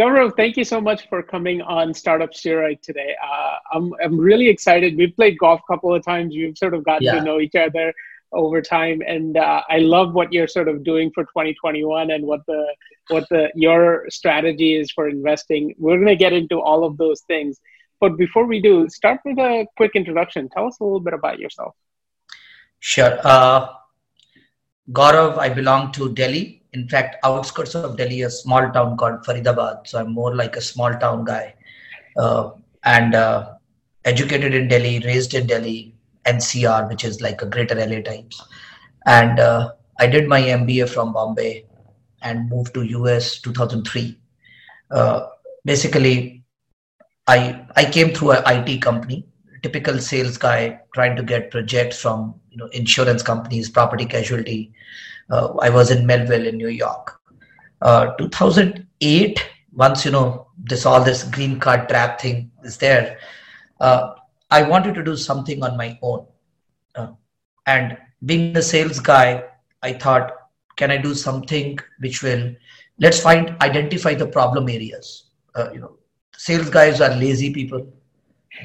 Gaurav, thank you so much for coming on Startup Steroid today. Uh, I'm, I'm really excited. We've played golf a couple of times. We've sort of gotten yeah. to know each other over time, and uh, I love what you're sort of doing for 2021 and what the what the your strategy is for investing. We're going to get into all of those things, but before we do, start with a quick introduction. Tell us a little bit about yourself. Sure. Uh, Gaurav, I belong to Delhi in fact, outskirts of Delhi, a small town called Faridabad. So I'm more like a small town guy. Uh, and uh, educated in Delhi, raised in Delhi, NCR, which is like a greater LA types. And uh, I did my MBA from Bombay and moved to US 2003. Uh, basically, I I came through an IT company, typical sales guy trying to get projects from you know insurance companies, property casualty, uh, I was in Melville in New York. Uh, 2008, once you know this all this green card trap thing is there, uh, I wanted to do something on my own. Uh, and being a sales guy, I thought, can I do something which will let's find identify the problem areas. Uh, you know, sales guys are lazy people.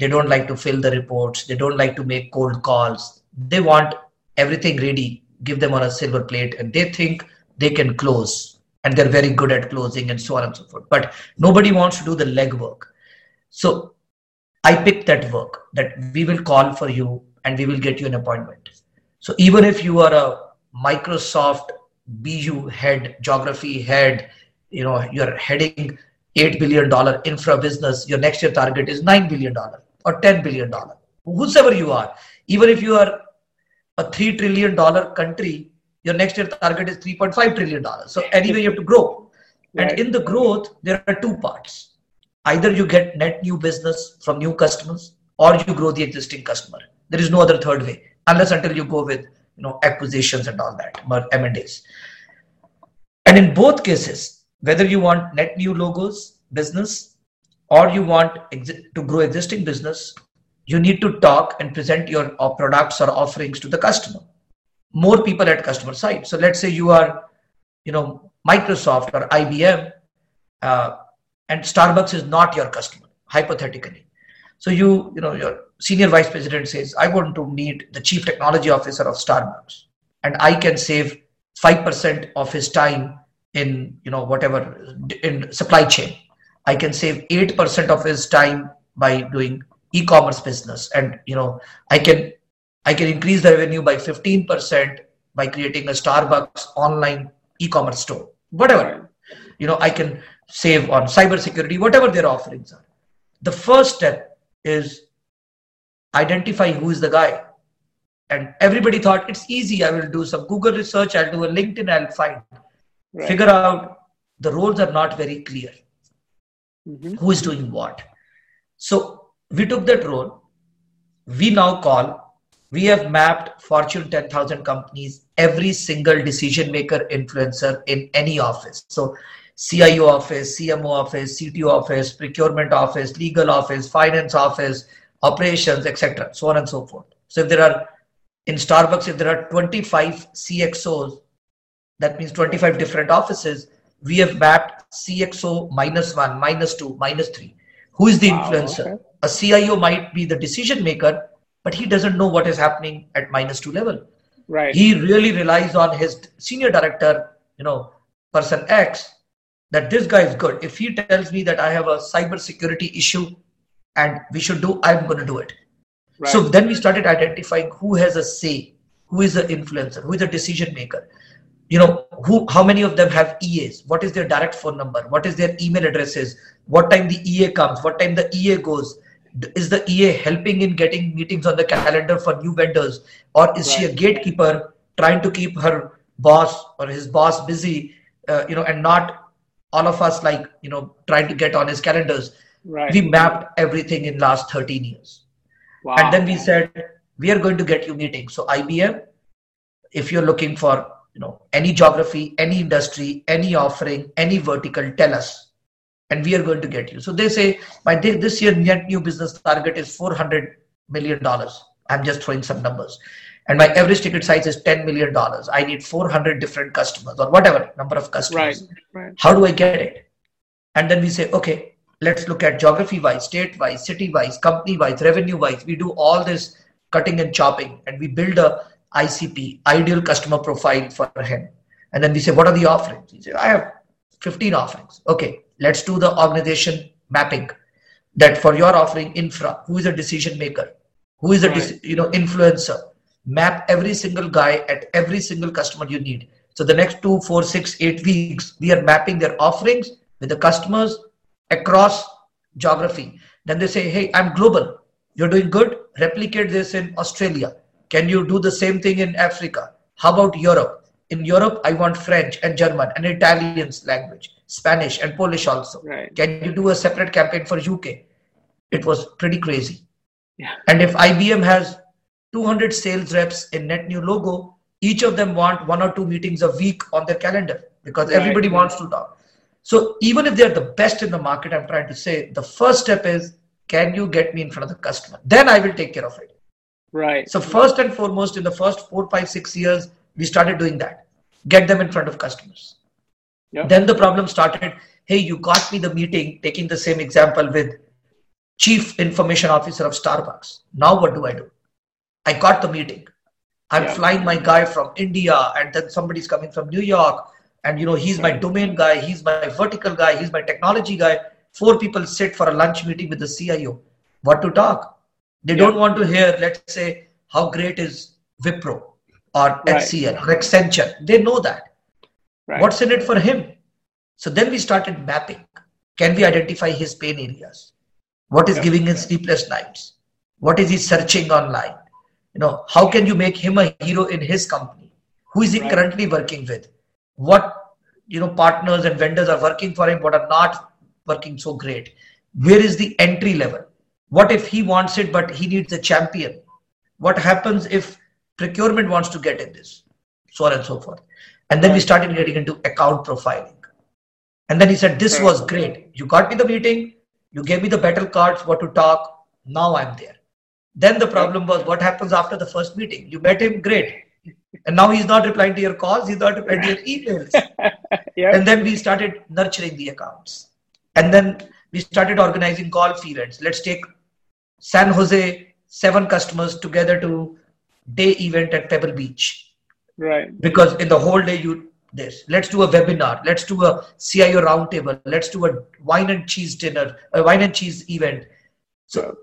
They don't like to fill the reports. They don't like to make cold calls. They want everything ready. Give them on a silver plate. And they think they can close. And they're very good at closing and so on and so forth. But nobody wants to do the legwork. So i picked that work that we will call for you and we will get you an appointment. So even if you are a microsoft bu head geography head you know you're heading 8 billion dollar infra business your next year target is 9 billion dollar or 10 billion dollar whosoever you are even if you are a $3 trillion country, your next year target is $3.5 trillion. So anyway, you have to grow. Right. And in the growth, there are two parts. Either you get net new business from new customers or you grow the existing customer. There is no other third way, unless until you go with you know acquisitions and all that, but M&As. And in both cases, whether you want net new logos business or you want to grow existing business, you need to talk and present your uh, products or offerings to the customer. More people at customer side. So let's say you are you know microsoft or ibm uh, and starbucks is not your customer hypothetically. So you you know your senior vice president says i want to meet the chief technology officer of starbucks and i can save 5% of his time in you know whatever in supply chain. I can save 8% of his time by doing e-commerce business. And you know i can i can increase the revenue by 15% by creating a starbucks online e-commerce store. Whatever. You know i can save on cyber security whatever their offerings are. The first step is identify who is the guy. And everybody thought it's easy. I will do some google research. I'll do a linkedin. I'll find right. figure out the roles are not very clear mm-hmm. who is doing what so we took that role. We now call, we have mapped Fortune 10,000 companies, every single decision maker influencer in any office. So CIO office, CMO office, CTO office, procurement office, legal office, finance office, operations, etc. So on and so forth. So if there are in Starbucks, if there are 25 CXOs, that means 25 different offices, we have mapped CXO minus one, minus two, minus three. Who is the wow, influencer? Okay a CIO might be the decision maker, but he doesn't know what is happening at minus two level. Right. He really relies on his senior director, you know, person X, that this guy is good. If he tells me that I have a cyber security issue and we should do, I'm going to do it. Right. So then we started identifying who has a say, who is the influencer, who is the decision maker you know who how many of them have eas what is their direct phone number? What is their email addresses? What time the ea comes? What time the ea goes? Is the ea helping in getting meetings on the calendar for new vendors? Or is right. she a gatekeeper trying to keep her boss or his boss busy uh, you know and not all of us like you know trying to get on his calendars? Right. we mapped everything in last 13 years. Wow. and then we said we are going to get you meetings so ibm if you're looking for you know any geography any industry any offering any vertical tell us. And we are going to get you. So they say my this year net new business target is 400 million dollars. I'm just throwing some numbers. And my average ticket size is 10 million dollars. I need 400 different customers or whatever number of customers. Right, right. how do i get it? And then we say, okay, let's look at geography wise, state wise, city wise, company wise, revenue wise. We do all this cutting and chopping and we build a ICP, ideal customer profile for him. And then we say, what are the offerings? He say, I have 15 offerings. Okay, let's do the organization mapping that for your offering infra, who is a decision maker, who is a right. you know influencer, map every single guy at every single customer you need. So the next two, four, six, eight weeks, we are mapping their offerings with the customers across geography. Then they say, hey, I'm global. You're doing good. Replicate this in Australia. Can you do the same thing in Africa? How about Europe? In Europe, I want French and German and Italian language, Spanish and Polish also. Right. Can you do a separate campaign for UK? It was pretty crazy. Yeah. And if IBM has 200 sales reps in net new logo, each of them want one or two meetings a week on their calendar because right. everybody wants to talk. So even if they're the best in the market, I'm trying to say the first step is can you get me in front of the customer? Then I will take care of it. Right. So first and foremost, in the first four, five, six years, we started doing that. Get them in front of customers. Yep. Then the problem started. Hey, you got me the meeting, taking the same example with chief information officer of Starbucks. Now what do I do? I got the meeting. I'm yeah. flying my guy from India, and then somebody's coming from New York and you know he's my hmm. domain guy he's my vertical guy he's my technology guy four people sit for a lunch meeting with the cio what to talk they yeah. don't want to hear let's say how great is wipro or right. hcl or accenture. They know that. Right. what's in it for him? So then we started mapping. Can we identify his pain areas? What is yeah. giving him sleepless nights? What is he searching online? You know how can you make him a hero in his company? Who is he right. currently working with? What you know partners and vendors are working for him what are not working so great? Where is the entry level what if he wants it but he needs a champion? What happens if procurement wants to get in this? So on and so forth. And then we started getting into account profiling. And then he said this was great. You got me the meeting. You gave me the battle cards what to talk. Now i'm there. Then the problem was what happens after the first meeting? You met him great. And now he's not replying to your calls, he's not replying to your emails. yep. And then we started nurturing the accounts. And then we started organizing golf events. Let's take San Jose, seven customers together to day event at Pebble Beach. Right. Because in the whole day you this. Let's do a webinar. Let's do a CIO roundtable. Let's do a wine and cheese dinner, a wine and cheese event. So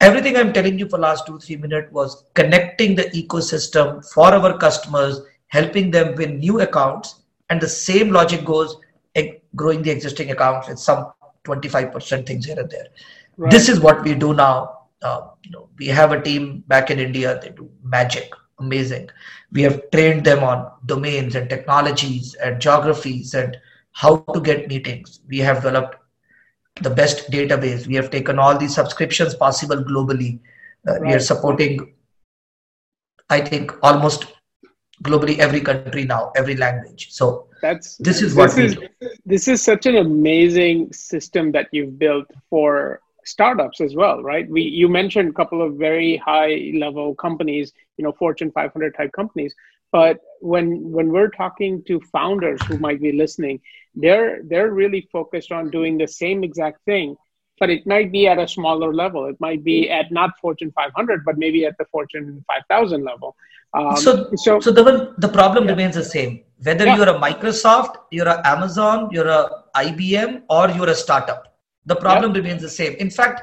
everything i'm telling you for last two three minutes was connecting the ecosystem for our customers helping them win new accounts and the same logic goes eh, growing the existing accounts with some 25% things here and there right. this is what we do now uh, you know we have a team back in india they do magic amazing we have trained them on domains and technologies and geographies and how to get meetings we have developed the best database. We have taken all the subscriptions possible globally. Uh, right. We are supporting, I think, almost globally every country now, every language. So that's this is what this is, This is such an amazing system that you've built for startups as well, right? We you mentioned a couple of very high level companies, you know, Fortune 500 type companies, but when when we're talking to founders who might be listening they're they're really focused on doing the same exact thing but it might be at a smaller level it might be at not fortune 500 but maybe at the fortune 5000 level um, so so so the the problem yeah. remains the same whether yeah. you're a microsoft you're a amazon you're a ibm or you're a startup the problem yeah. remains the same in fact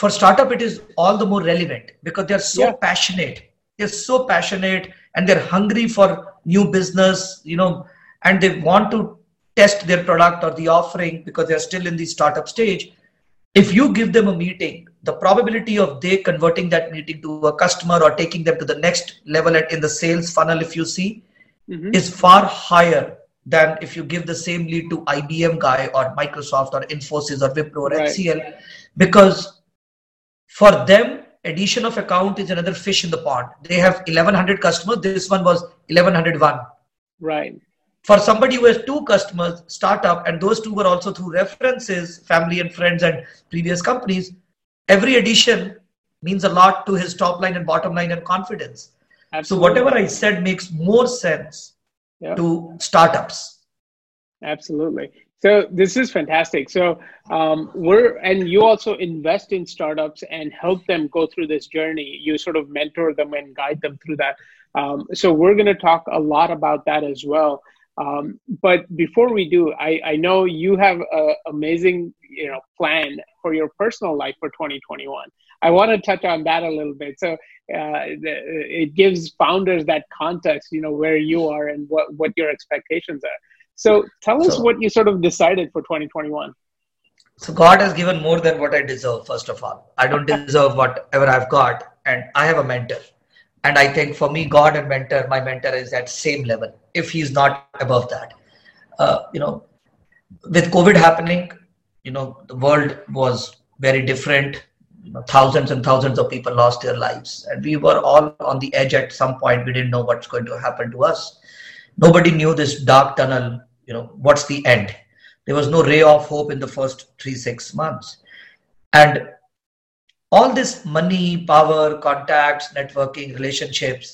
for startup it is all the more relevant because they're so passionate they're so passionate and they're hungry for new business you know and they want to test their product or the offering because they're still in the startup stage if you give them a meeting the probability of they converting that meeting to a customer or taking them to the next level in the sales funnel if you see mm-hmm. is far higher than if you give the same lead to IBM guy or Microsoft or Infosys or Wipro or right. HCL because for them addition of account is another fish in the pond. They have 1100 customers. This one was 1101. Right. For somebody who has two customers, startup, and those two were also through references, family and friends and previous companies, every addition means a lot to his top line and bottom line and confidence. Absolutely. So whatever I said makes more sense to startups. Absolutely. So this is fantastic. So um, we're and you also invest in startups and help them go through this journey. You sort of mentor them and guide them through that. Um, so we're going to talk a lot about that as well. Um, but before we do, I, I know you have an amazing you know plan for your personal life for 2021. I want to touch on that a little bit. So uh, it gives founders that context, you know, where you are and what what your expectations are. So tell us so, what you sort of decided for 2021. So God has given more than what I deserve, first of all. I don't deserve whatever I've got. And I have a mentor. And I think for me, God and mentor, my mentor is at same level, if he's not above that. Uh, you know, with COVID happening, you know, the world was very different. You know, thousands and thousands of people lost their lives. And we were all on the edge at some point. We didn't know what's going to happen to us. Nobody knew this dark tunnel you know what's the end there was no ray of hope in the first three six months and all this money power contacts networking relationships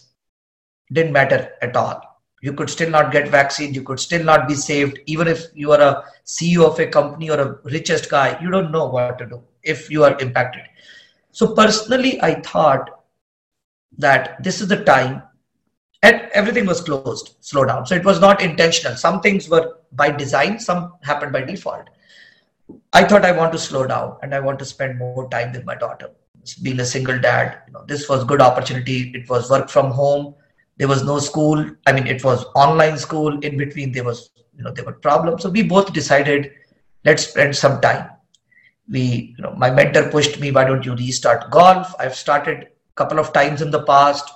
didn't matter at all you could still not get vaccine you could still not be saved even if you are a ceo of a company or a richest guy you don't know what to do if you are impacted. So personally i thought that this is the time and everything was closed slow down. So it was not intentional. Some things were by design some happened by default. I thought i want to slow down and i want to spend more time with my daughter. Being a single dad you know this was good opportunity. It was work from home. There was no school. I mean it was online school. In between there was you know there were problems. So we both decided let's spend some time we you know my mentor pushed me why don't you restart golf i've started a couple of times in the past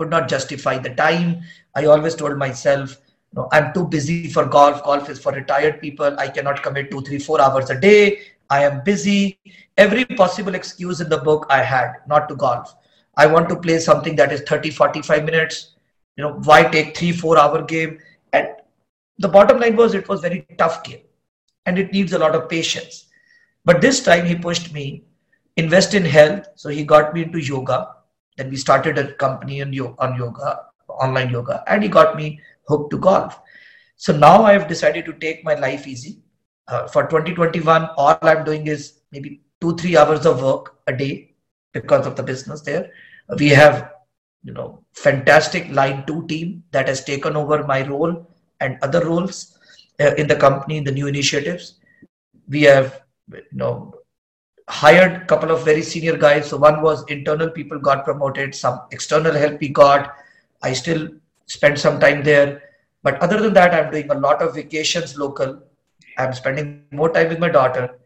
could not justify the time. I always told myself, no, I'm too busy for golf. Golf is for retired people. I cannot commit two, three, four hours a day. I am busy. Every possible excuse in the book I had not to golf. I want to play something that is 30, 45 minutes. You know, why take three, four hour game? And the bottom line was it was very tough game and it needs a lot of patience. But this time he pushed me, invest in health. So he got me into yoga then we started a company on, yoga, online yoga, and he got me hooked to golf. So now I have decided to take my life easy. Uh, for 2021, all I'm doing is maybe two, three hours of work a day because of the business there. We have, you know, fantastic line two team that has taken over my role and other roles uh, in the company, in the new initiatives. We have, you know, hired a couple of very senior guys. So one was internal people got promoted, some external help we got. I still spent some time there. But other than that, I'm doing a lot of vacations local. I'm spending more time with my daughter.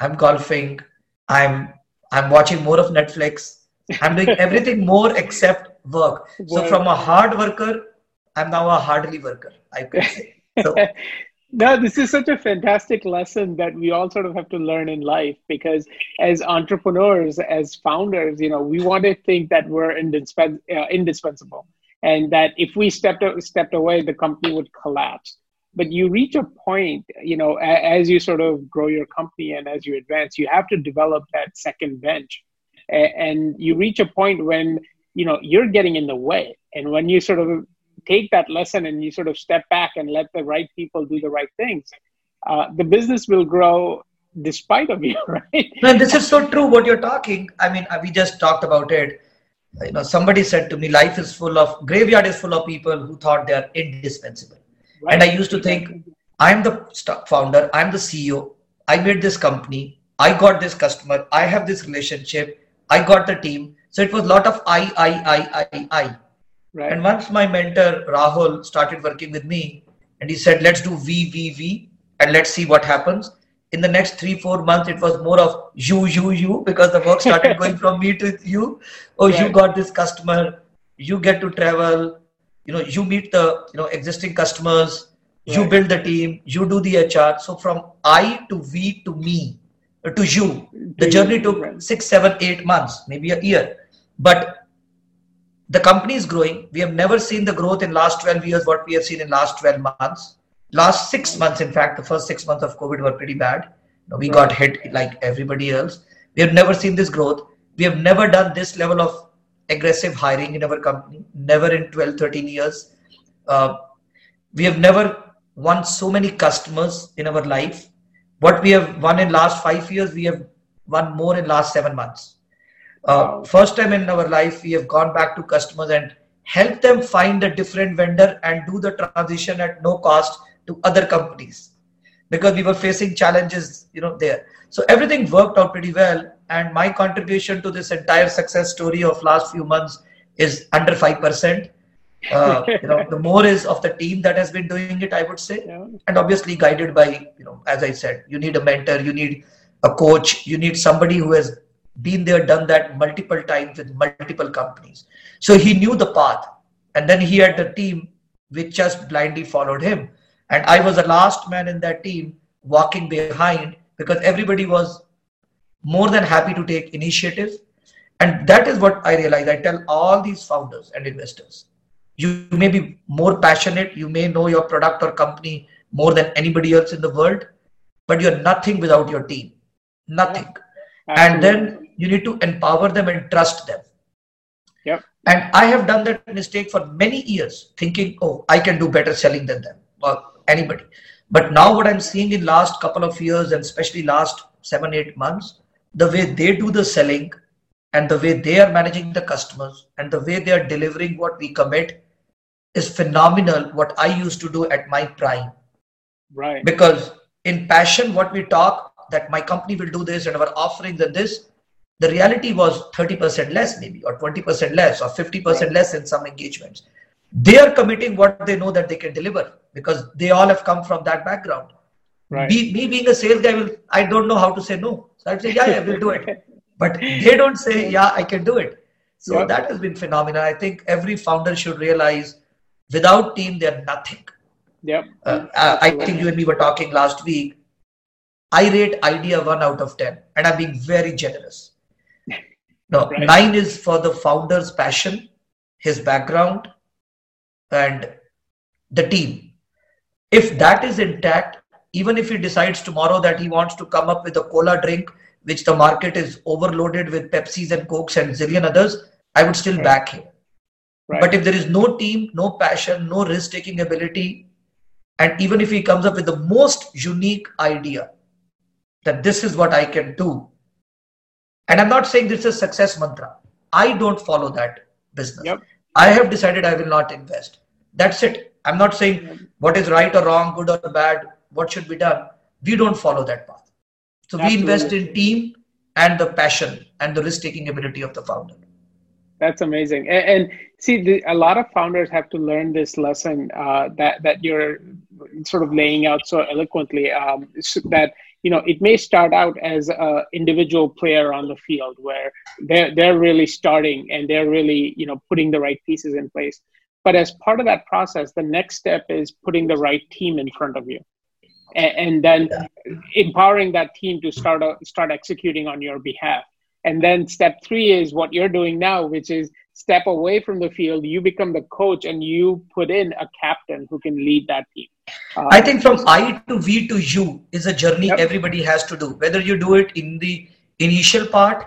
I'm golfing. I'm I'm watching more of Netflix. I'm doing everything more except work. So from a hard worker, I'm now a hardly worker, I could say. So no, this is such a fantastic lesson that we all sort of have to learn in life because as entrepreneurs, as founders, you know, we want to think that we're indispens- uh, indispensable and that if we stepped, stepped away, the company would collapse. But you reach a point, you know, as you sort of grow your company and as you advance, you have to develop that second bench. And you reach a point when, you know, you're getting in the way. And when you sort of take that lesson and you sort of step back and let the right people do the right things, uh, the business will grow despite of you, right? No, this is so true. What you're talking. I mean, we just talked about it. You know, somebody said to me, "Life is full of graveyard is full of people who thought they are indispensable." Right. And I used to think, "I'm the founder. I'm the CEO. I made this company. I got this customer. I have this relationship. I got the team." So it was a lot of I, I, I, I, I. Right. And once my mentor Rahul started working with me, and he said, "Let's do VVV and let's see what happens." In the next three four months, it was more of you you you because the work started going from me to you. Oh, right. you got this customer. You get to travel. You know, you meet the you know existing customers. Right. You build the team. You do the HR. So from I to V to me uh, to you, the journey took six, seven, eight months, maybe a year. But the company is growing. We have never seen the growth in last 12 years, what we have seen in last 12 months. Last six months, in fact, the first six months of COVID were pretty bad. We got hit like everybody else. We have never seen this growth. We have never done this level of aggressive hiring in our company, never in 12, 13 years. Uh, we have never won so many customers in our life. What we have won in last five years, we have won more in last seven months. Uh, first time in our life, we have gone back to customers and help them find a different vendor and do the transition at no cost to other companies because we were facing challenges, you know, there. So everything worked out pretty well. And my contribution to this entire success story of last few months is under five percent. Uh, you know, the more is of the team that has been doing it, I would say, yeah. and obviously guided by, you know, as I said, you need a mentor, you need a coach, you need somebody who has been there, done that multiple times with multiple companies. So he knew the path, and then he had the team which just blindly followed him. And I was the last man in that team walking behind because everybody was more than happy to take initiative. And that is what I realize. I tell all these founders and investors you may be more passionate, you may know your product or company more than anybody else in the world, but you're nothing without your team. Nothing. Yeah, and then you need to empower them and trust them. Yep. And I have done that mistake for many years, thinking, oh, I can do better selling than them or anybody. But now what I'm seeing in last couple of years and especially last seven, eight months, the way they do the selling and the way they are managing the customers and the way they are delivering what we commit is phenomenal what I used to do at my prime. Right. Because in passion, what we talk that my company will do this and our offerings and this, the reality was 30% less, maybe, or 20% less, or 50% right. less in some engagements. They are committing what they know that they can deliver because they all have come from that background. Right. Me, me being a sales guy, will I don't know how to say no. So I'd say, yeah, yeah, we'll do it. But they don't say, yeah, I can do it. So that has been phenomenal. I think every founder should realize Without team, they're nothing. Yep. Uh, I think you and me were talking last week. I rate idea one out of 10, and I'm being very generous. No, right. nine is for the founder's passion, his background, and the team. If that is intact, even if he decides tomorrow that he wants to come up with a cola drink, which the market is overloaded with Pepsis and Cokes and zillion others, I would still right. back him. Right. But if there is no team, no passion, no risk taking ability, and even if he comes up with the most unique idea that this is what I can do, and I'm not saying this is success mantra, I don't follow that business. Yep. I have decided I will not invest. That's it. I'm not saying what is right or wrong, good or bad, what should be done. We don't follow that path. So Absolutely. we invest in team and the passion and the risk taking ability of the founder. That's amazing. And, and see, the, a lot of founders have to learn this lesson uh, that that you're sort of laying out so eloquently. Um, that you know, it may start out as an individual player on the field where they're they're really starting and they're really you know putting the right pieces in place. But as part of that process, the next step is putting the right team in front of you, and, and then empowering that team to start uh, start executing on your behalf. And then step three is what you're doing now, which is step away from the field. You become the coach and you put in a captain who can lead that team. Uh, I think from I to V to U is a journey yep. everybody has to do, whether you do it in the initial part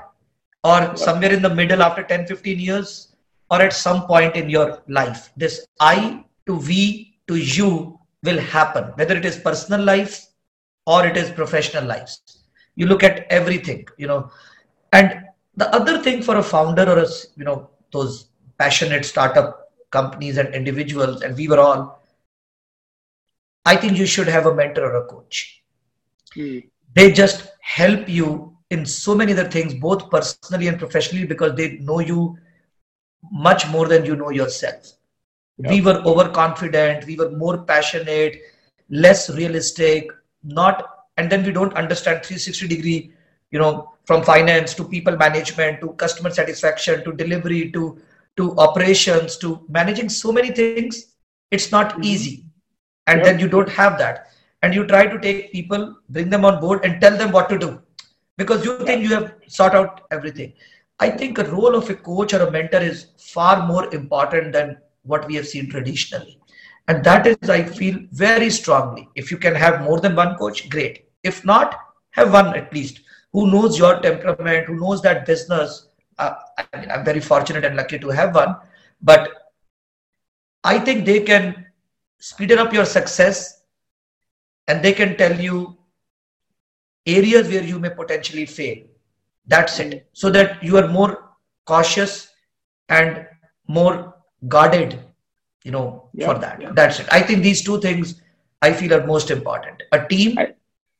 or yep. somewhere in the middle after 10, 15 years or at some point in your life. This I to V to U will happen, whether it is personal life or it is professional lives. You look at everything, you know, and the other thing for a founder or a, you know, those passionate startup companies and individuals, and we were all, I think you should have a mentor or a coach. Mm. They just help you in so many other things, both personally and professionally, because they know you much more than you know yourself. Yep. We were overconfident, we were more passionate, less realistic, not, and then we don't understand 360 degree, you know, from finance to people management to customer satisfaction to delivery to to operations to managing so many things it's not mm-hmm. easy. And yep. then you don't have that. And you try to take people bring them on board and tell them what to do. Because you think you have sought out everything. I think a role of a coach or a mentor is far more important than what we have seen traditionally. And that is i feel very strongly. If you can have more than one coach great. If not have one at least who knows your temperament, who knows that business. Uh, I mean, I'm very fortunate and lucky to have one, but I think they can speed up your success and they can tell you areas where you may potentially fail. That's it. So that you are more cautious and more guarded, you know, yeah, for that. Yeah. That's it. I think these two things I feel are most important: a team I,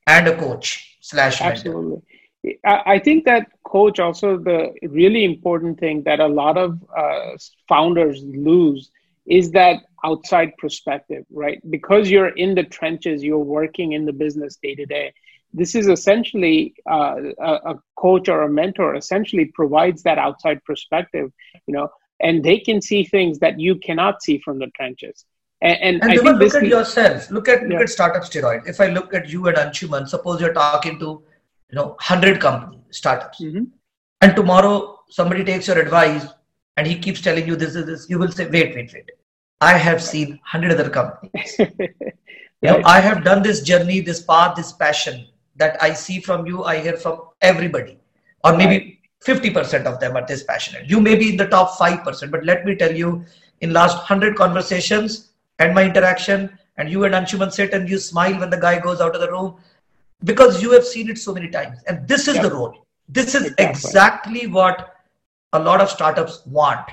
and a coach slash mentor. Absolutely. I think that coach also the really important thing that a lot of uh, founders lose is that outside perspective, right? Because you're in the trenches, you're working in the business day to day. This is essentially uh, a, coach or a mentor essentially provides that outside perspective, you know, and they can see things that you cannot see from the trenches. And, and, and I think look at yourself. Look at look yeah. at startup steroid. If I look at you and Anshuman, suppose you're talking to you know 100 companies startups. Mm-hmm. and tomorrow somebody takes your advice and he keeps telling you this is this you will say wait wait wait. I have seen 100 other companies. You know i have done this journey this path this passion that i see from you i hear from everybody. Or maybe right. 50% of them are this passionate. You may be in the top 5% but let me tell you in last 100 conversations and my interaction and you and anshuman sit and you smile when the guy goes out of the room because you have seen it so many times. And this is yep. the role. This is exactly. exactly what a lot of startups want.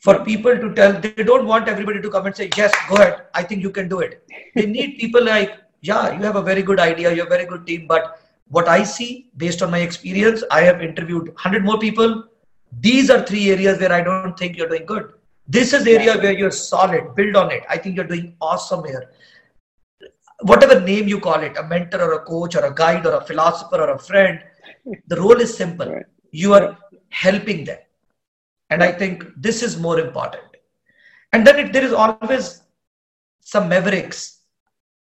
For people to tell they don't want everybody to come and say yes go ahead. I think you can do it. They need people like yeah you have a very good idea. You're a very good team. But what i see based on my experience i have interviewed 100 more people. These are three areas where i don't think you're doing good. This is area where you're solid. Build on it. I think you're doing awesome here whatever name you call it, a mentor or a coach or a guide or a philosopher or a friend, the role is simple. Right. You are helping them. And I think this is more important. And then it, there is always some mavericks,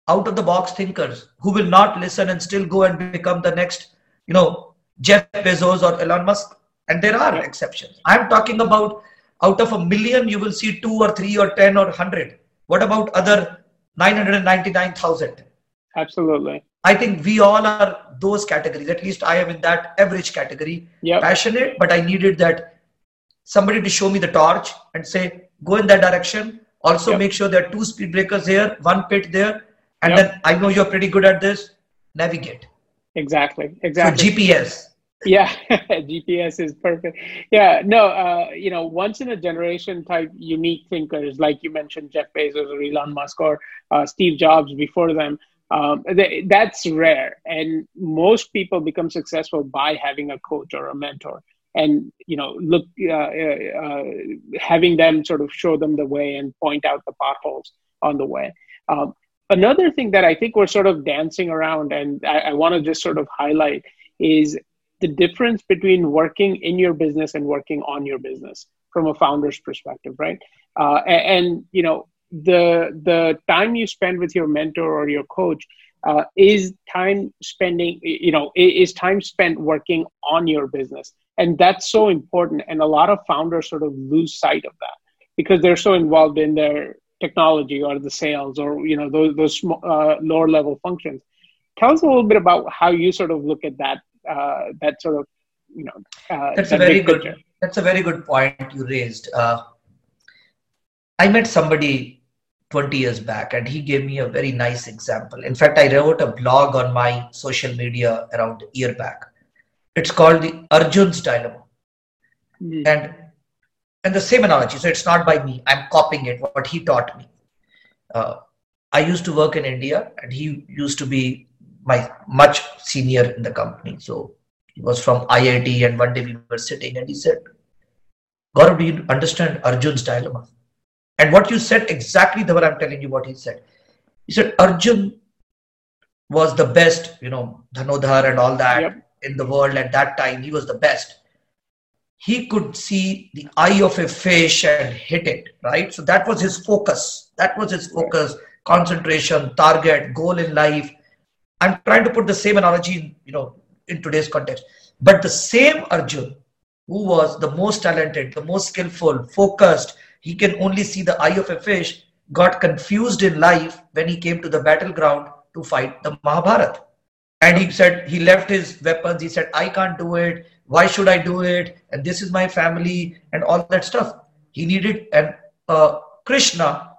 out of the box thinkers who will not listen and still go and become the next, you know, Jeff Bezos or Elon Musk. And there are exceptions. I'm talking about out of a million, you will see two or three or 10 or 100. What about other 999,000. Absolutely. I think we all are those categories. At least I am in that average category. Yep. Passionate, but I needed that somebody to show me the torch and say, go in that direction. Also, yep. make sure there are two speed breakers here, one pit there. And yep. then I know you're pretty good at this. Navigate. Exactly. Exactly. So GPS yeah gps is perfect. Yeah no uh, you know once in a generation type unique thinkers like you mentioned jeff bezos or elon musk or uh, steve jobs before them um, they, that's rare. And most people become successful by having a coach or a mentor. And you know look uh, uh, uh having them sort of show them the way and point out the potholes on the way. Um, another thing that i think we're sort of dancing around and i, I want to just sort of highlight is the difference between working in your business and working on your business from a founder's perspective, right? Uh, and, and, you know, the the time you spend with your mentor or your coach uh, is time spending, you know, is time spent working on your business, and that's so important. And a lot of founders sort of lose sight of that because they're so involved in their technology or the sales or you know those those uh, lower level functions. Tell us a little bit about how you sort of look at that uh, that sort of you know uh, that's that a very good picture. that's a very good point you raised. Uh, i met somebody 20 years back and he gave me a very nice example. In fact i wrote a blog on my social media around a year back. It's called the arjun's dilemma mm. and and the same analogy. So it's not by me. I'm copying it what he taught me. Uh, i used to work in india and he used to be my much senior in the company. So he was from IIT, and one day we were sitting, and he said, "Gaurav, do you understand Arjun's dilemma?" And what you said exactly the way I'm telling you what he said. He said Arjun was the best, you know, Dhanurdhar and all that yep. in the world at that time. He was the best. He could see the eye of a fish and hit it, right? So that was his focus. That was his focus, concentration, target, goal in life I'm trying to put the same analogy in, you know, in today's context. But the same Arjun, who was the most talented, the most skillful, focused, he can only see the eye of a fish, got confused in life when he came to the battleground to fight the Mahabharata. And he said, he left his weapons. He said, I can't do it. Why should I do it? And this is my family and all that stuff. He needed an uh, Krishna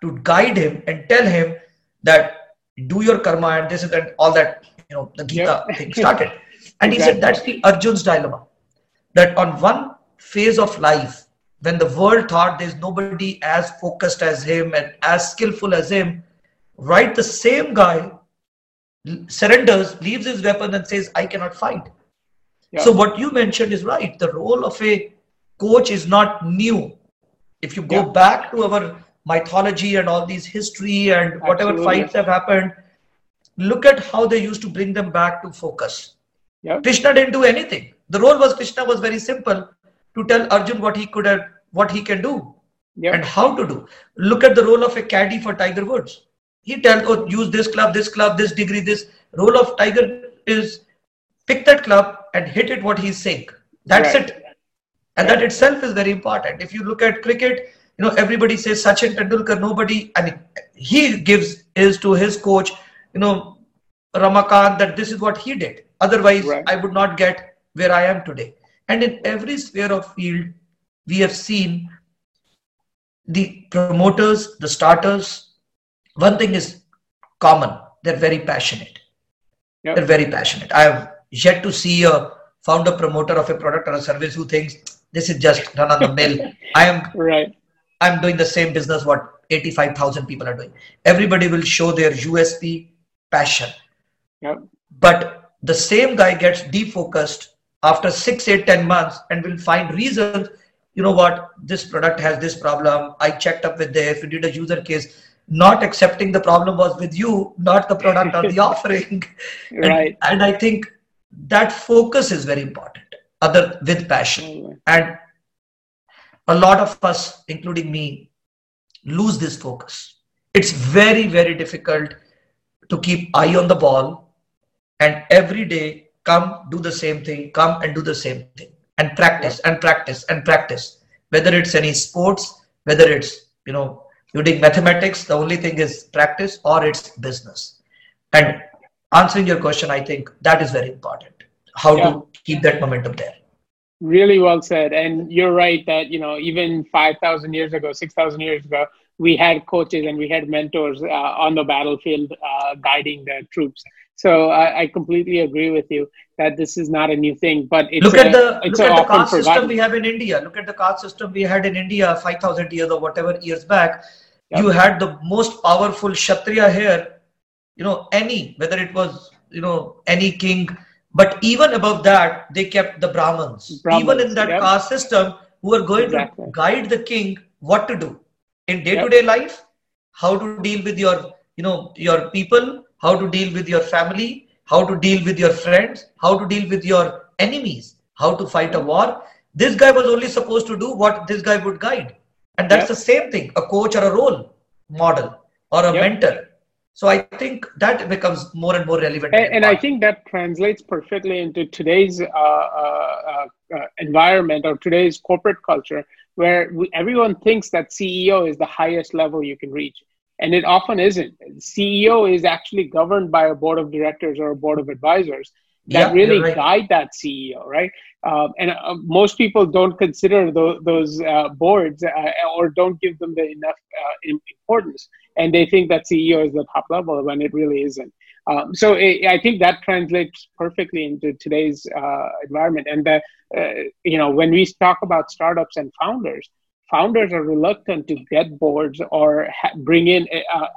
to guide him and tell him that do your karma and this is and all that you know the gita yep. thing started and he said that's the arjun's dilemma that on one phase of life when the world thought there's nobody as focused as him and as skillful as him right the same guy surrenders leaves his weapon and says i cannot fight yeah. so what you mentioned is right the role of a coach is not new if you go yeah. back to our mythology and all these history and whatever Absolutely. fights have happened look at how they used to bring them back to focus yeah. krishna didn't do anything the role was krishna was very simple to tell arjun what he could have what he can do yeah. and how to do look at the role of a caddy for tiger woods he tells oh use this club this club this degree this role of tiger is pick that club and hit it what he's saying that's right. it and that itself is very important if you look at cricket you know everybody says sachin tendulkar nobody i mean he gives is to his coach you know ramakant that this is what he did otherwise right. i would not get where i am today and in every sphere of field we have seen the promoters the starters one thing is common they're very passionate yep. they're very passionate i have yet to see a founder promoter of a product or a service who thinks this is just run on the mill. I am right. I'm doing the same business what 85,000 people are doing. Everybody will show their USP passion. Yep. But the same guy gets defocused after six, eight, ten months and will find reasons. You know what? This product has this problem. I checked up with this. We did a user case. Not accepting the problem was with you, not the product or the offering. Right. And, and I think that focus is very important other with passion and a lot of us including me lose this focus. It's very very difficult to keep eye on the ball and every day come do the same thing come and do the same thing and practice and practice and practice. Whether it's any sports whether it's you know you doing mathematics the only thing is practice or it's business. And answering your question i think that is very important. How yeah. to keep that momentum there really well said. And you're right that you know even 5000 years ago 6000 years ago we had coaches and we had mentors uh, on the battlefield uh, guiding the troops. So I, I, completely agree with you that this is not a new thing but it's look at the look at the caste system we have in india. Look at the caste system we had in india 5000 years or whatever years back. Yep. you had the most powerful kshatriya here you know any whether it was you know any king but even above that, they kept the Brahmins. Brahmins even in that yep. caste system, who are going exactly. to guide the king what to do in day-to-day yep. life, how to deal with your, you know, your people, how to deal with your family, how to deal with your friends, how to deal with your enemies, how to fight a war. This guy was only supposed to do what this guy would guide. And that's yep. the same thing, a coach or a role model or a mentor so I think that becomes more and more relevant. And, and I think that translates perfectly into today's uh, uh, uh, environment or today's corporate culture, where we, everyone thinks that CEO is the highest level you can reach. And it often isn't. CEO is actually governed by a board of directors or a board of advisors that yeah, really right. guide that CEO, right? Um, and uh, most people don't consider those, those uh, boards uh, or don't give them the enough uh, importance, and they think that CEO is the top level when it really isn't. Um, so it, I think that translates perfectly into today's uh, environment. And the, uh, you know, when we talk about startups and founders, founders are reluctant to get boards or ha- bring in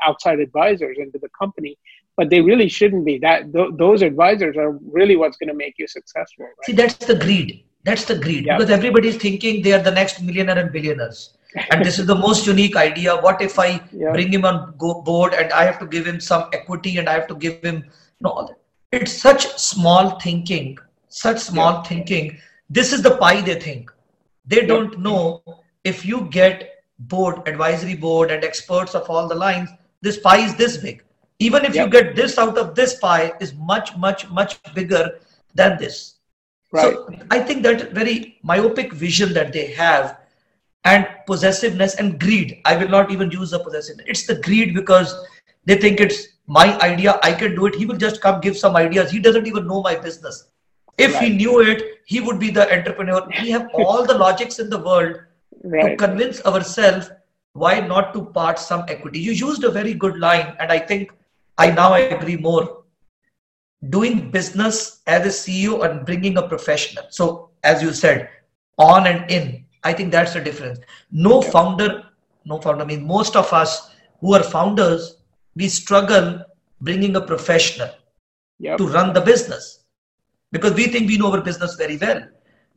outside advisors into the company but they really shouldn't be. That th- those advisors are really what's going to make you successful. Right? See, that's the greed. That's the greed yeah. because is thinking they are the next millionaire and billionaires. and this is the most unique idea. What if I yeah. bring him on board and I have to give him some equity and I have to give him you know, it's such small thinking, such small yeah. thinking. This is the pie they think. They don't know if you get board, advisory board, and experts of all the lines, this pie is this big even if you get this out of this pie is much much much bigger than this right. so i think that very myopic vision that they have and possessiveness and greed i will not even use the possessiveness it's the greed because they think it's my idea i can do it he will just come give some ideas he doesn't even know my business if right. he knew it he would be the entrepreneur we have all the logics in the world right. to convince ourselves why not to part some equity you used a very good line and i think I now agree more. Doing business as a CEO and bringing a professional. So, as you said, on and in, I think that's the difference. No founder, no founder, I mean, most of us who are founders, we struggle bringing a professional yep. to run the business because we think we know our business very well.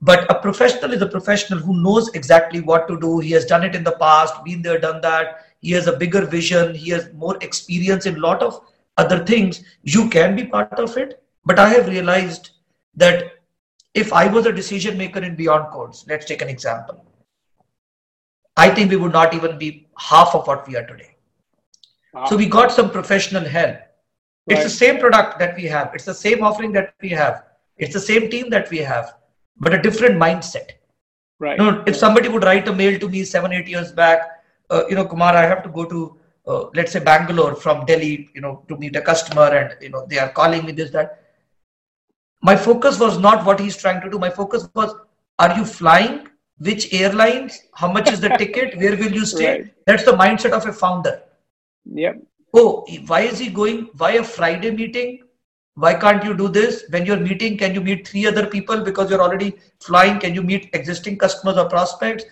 But a professional is a professional who knows exactly what to do. He has done it in the past, been there, done that. He has a bigger vision. He has more experience in a lot of other things. You can be part of it. But I have realized that if I was a decision maker in Beyond Codes, let's take an example. I think we would not even be half of what we are today. Wow. So we got some professional help. Right. It's the same product that we have. It's the same offering that we have. It's the same team that we have, but a different mindset. Right. You know, if somebody would write a mail to me seven, eight years back, uh, you know, Kumar, I have to go to, uh, let's say, Bangalore from Delhi, you know, to meet a customer, and you know, they are calling me this that. My focus was not what he's trying to do. My focus was, are you flying? Which airlines? How much is the ticket? Where will you stay? Right. That's the mindset of a founder. Yep. Oh, why is he going? Why a Friday meeting? why can't you do this when you're meeting can you meet three other people because you're already flying can you meet existing customers or prospects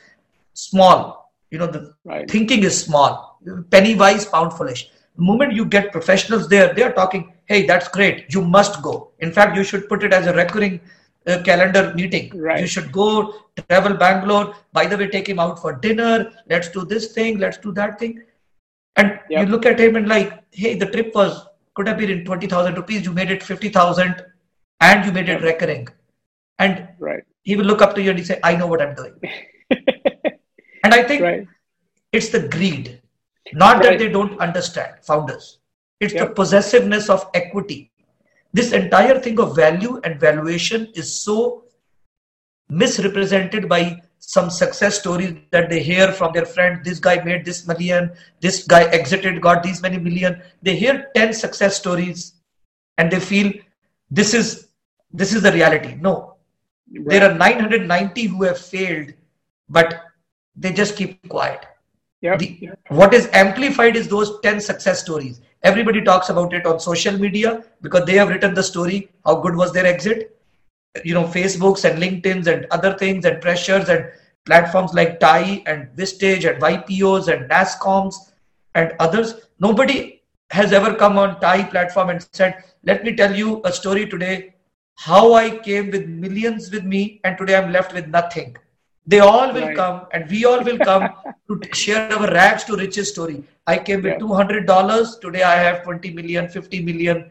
small you know the right. thinking is small penny wise pound foolish the moment you get professionals there they're talking hey that's great you must go in fact you should put it as a recurring uh, calendar meeting right. you should go travel bangalore by the way take him out for dinner let's do this thing let's do that thing and yep. you look at him and like hey the trip was could have been in 20,000 rupees. You made it 50,000 and you made it recurring. And right. he will look up to you and he say, I know what I'm doing. and I think right. it's the greed, not right. that they don't understand founders. It's yep. the possessiveness of equity. This entire thing of value and valuation is so misrepresented by some success stories that they hear from their friend this guy made this million this guy exited got these many million they hear 10 success stories and they feel this is this is the reality no right. there are 990 who have failed but they just keep quiet yep. The, what is amplified is those 10 success stories. Everybody talks about it on social media because they have written the story how good was their exit. You know facebooks and linkedins and other things and pressures and platforms like TIE and Vistage and YPOs and NASSCOMs and others. Nobody has ever come on TIE platform and said let me tell you a story today how i came with millions with me and today i'm left with nothing they all will right. come and we all will come to share our rags to riches story i came with yeah. $200 today i have 20 million 50 million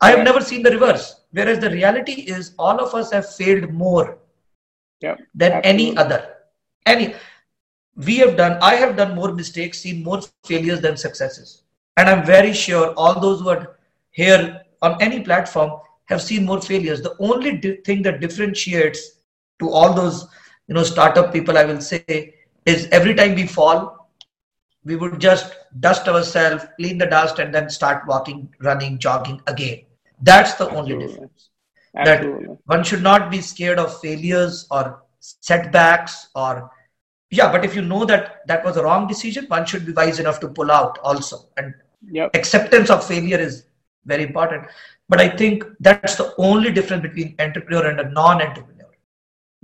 I have never seen the reverse. Whereas the reality is, all of us have failed more yeah, than absolutely. any other. Any, we have done. I have done more mistakes, seen more failures than successes, and I'm very sure all those who are here on any platform have seen more failures. The only di- thing that differentiates to all those, you know, startup people, I will say, is every time we fall, we would just dust ourselves, clean the dust, and then start walking, running, jogging again. That's the Absolutely. only difference. Absolutely. That one should not be scared of failures or setbacks or yeah, but if you know that that was a wrong decision, one should be wise enough to pull out also. And yep. acceptance of failure is very important. But I think that's the only difference between entrepreneur and a non-entrepreneur.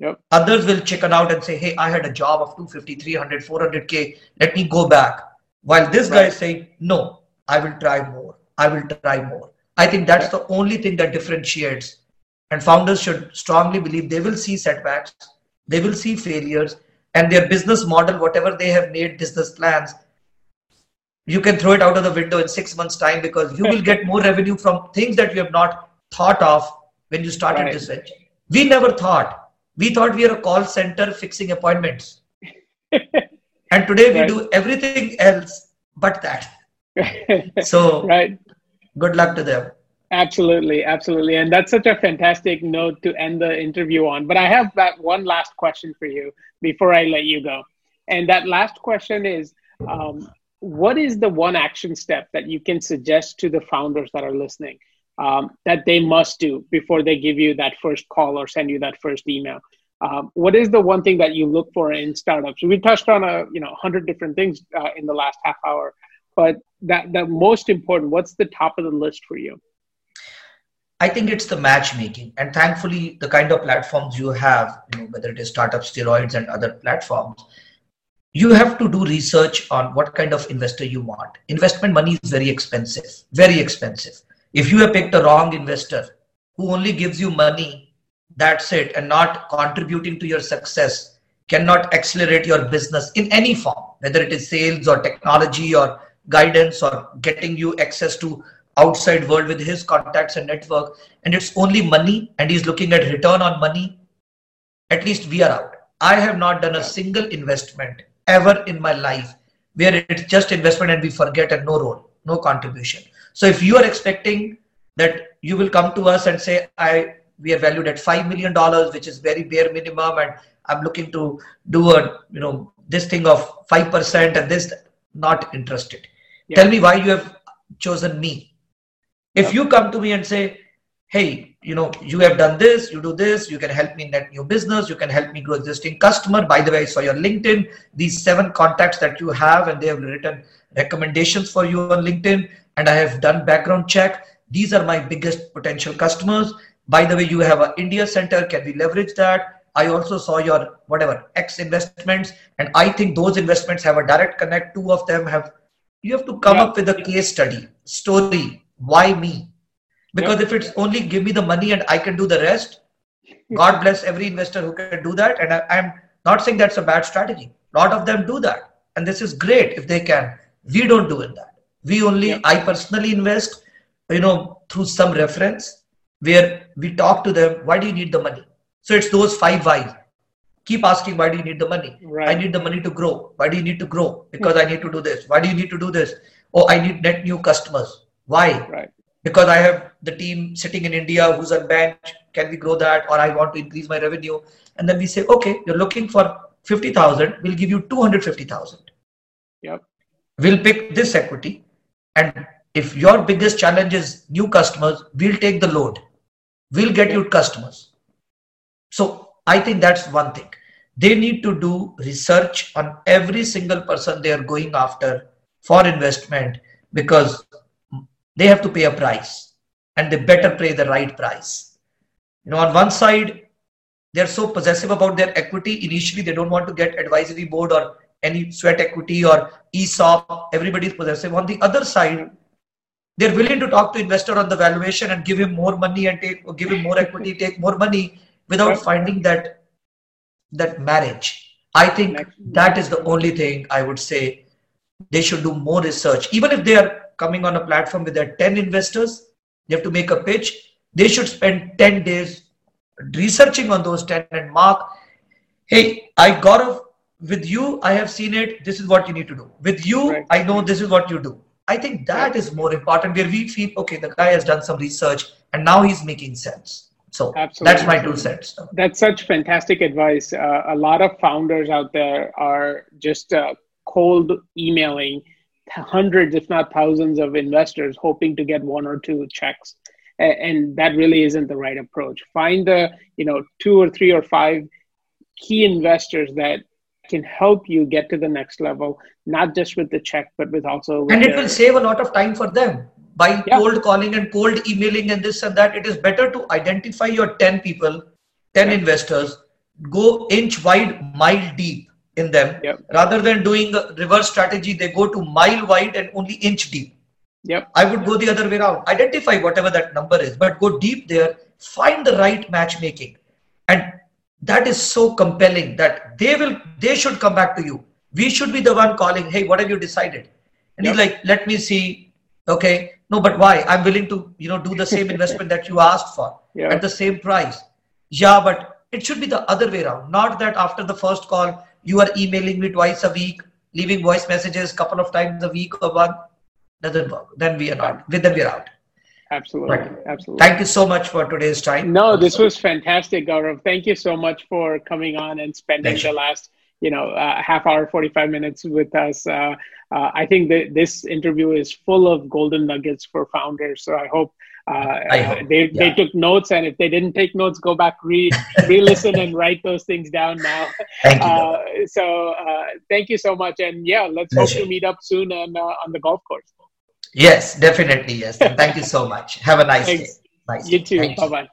Yep. Others will chicken out and say, hey, I had a job of 250, 300, 400K. Let me go back. While this right. guy is saying, no, I will try more. I will try more. I think that's the only thing that differentiates. And founders should strongly believe they will see setbacks, they will see failures, and their business model, whatever they have made business plans, you can throw it out of the window in six months' time because you will get more revenue from things that you have not thought of when you started right. this venture. We never thought. We thought we are a call center fixing appointments. and today we right. do everything else but that. so right good luck to them. Absolutely, absolutely. And that's such a fantastic note to end the interview on. But I have that one last question for you before I let you go. And that last question is um, what is the one action step that you can suggest to the founders that are listening um, that they must do before they give you that first call or send you that first email? Um, what is the one thing that you look for in startups? We touched on a you know hundred different things uh, in the last half hour, but that the most important what's the top of the list for you I think it's the matchmaking, and thankfully, the kind of platforms you have, you know, whether it is startup steroids and other platforms, you have to do research on what kind of investor you want. Investment money is very expensive, very expensive. If you have picked a wrong investor who only gives you money, that's it, and not contributing to your success, cannot accelerate your business in any form, whether it is sales or technology or guidance or getting you access to outside world with his contacts and network and it's only money and he's looking at return on money at least we are out. I have not done a single investment ever in my life where it's just investment and we forget and no role no contribution so if you are expecting that you will come to us and say i we are valued at 5 million dollars which is very bare minimum and i'm looking to do a you know this thing of 5% and this not interested. Yeah. tell me why you have chosen me. If you come to me and say, hey, you know, you have done this, you do this, you can help me net new business, you can help me grow existing customer. By the way, I saw your LinkedIn, these seven contacts that you have, and they have written recommendations for you on LinkedIn, and I have done background check. These are my biggest potential customers. By the way, you have an India center. Can we leverage that? I also saw your whatever X investments, and I think those investments have a direct connect. Two of them have. You have to come yeah. up with a case study, story, why me because if it's only give me the money and i can do the rest god bless every investor who can do that and I, i'm not saying that's a bad strategy a lot of them do that and this is great if they can we don't do in that we only yeah. i personally invest you know through some reference where we talk to them why do you need the money so it's those five whys keep asking why do you need the money right. i need the money to grow why do you need to grow because hmm. i need to do this why do you need to do this oh i need net new customers why? Right. Because I have the team sitting in India who's on bench. Can we grow that? Or I want to increase my revenue. And then we say, okay, you're looking for 50,000. We'll give you 250,000. Yep. We'll pick this equity. And if your biggest challenge is new customers, we'll take the load. We'll get you customers. So I think that's one thing. They need to do research on every single person they are going after for investment because they have to pay a price and they better pay the right price. You know, on one side, they're so possessive about their equity. Initially, they don't want to get advisory board or any sweat equity or ESOP. Everybody's possessive. On the other side, they're willing to talk to investor on the valuation and give him more money and take or give him more equity, take more money without finding that that marriage. I think that is the only thing I would say they should do more research. Even if they are coming on a platform with their 10 investors, they have to make a pitch. They should spend 10 days researching on those 10 and mark, hey, I got a, with you, I have seen it. This is what you need to do. With you, right. I know this is what you do. I think that is more important where we feel, okay, the guy has done some research and now he's making sense. So Absolutely. that's my two cents. That's such fantastic advice. Uh, a lot of founders out there are just uh, cold emailing hundreds, if not thousands, of investors hoping to get one or two checks, and that really isn't the right approach. Find the you know two or three or five key investors that can help you get to the next level, not just with the check, but with also. With and it will save a lot of time for them by yeah. cold calling and cold emailing and this and that. It is better to identify your 10 people, 10 yeah. investors, go inch wide, mile deep in them yep. rather than doing a reverse strategy they go to mile wide and only inch deep yep i would go the other way around identify whatever that number is but go deep there find the right matchmaking and that is so compelling that they will they should come back to you. We should be the one calling hey what have you decided? And yep. he's like let me see. Okay. No but why? I'm willing to you know do the same investment that you asked for at the same price. Yeah but it should be the other way around. Not that after the first call you are emailing me twice a week, leaving voice messages couple of times a week or one, doesn't work. Then we are not. Then we are out. Absolutely. Absolutely. Thank you so much for today's time. No, this was fantastic, Gaurav. Thank you so much for coming on and spending Thank the last you know uh, half hour 45 minutes with us uh, uh, i think that this interview is full of golden nuggets for founders so i hope, uh, I uh, hope they, yeah. they took notes and if they didn't take notes go back re re-listen and write those things down now thank you, uh, so thank you so much and yeah let's Pleasure. hope to meet up soon and on the golf course Yes, definitely. Yes. And thank you so much. Have a nice Thanks. day. Nice you day. too. Bye bye.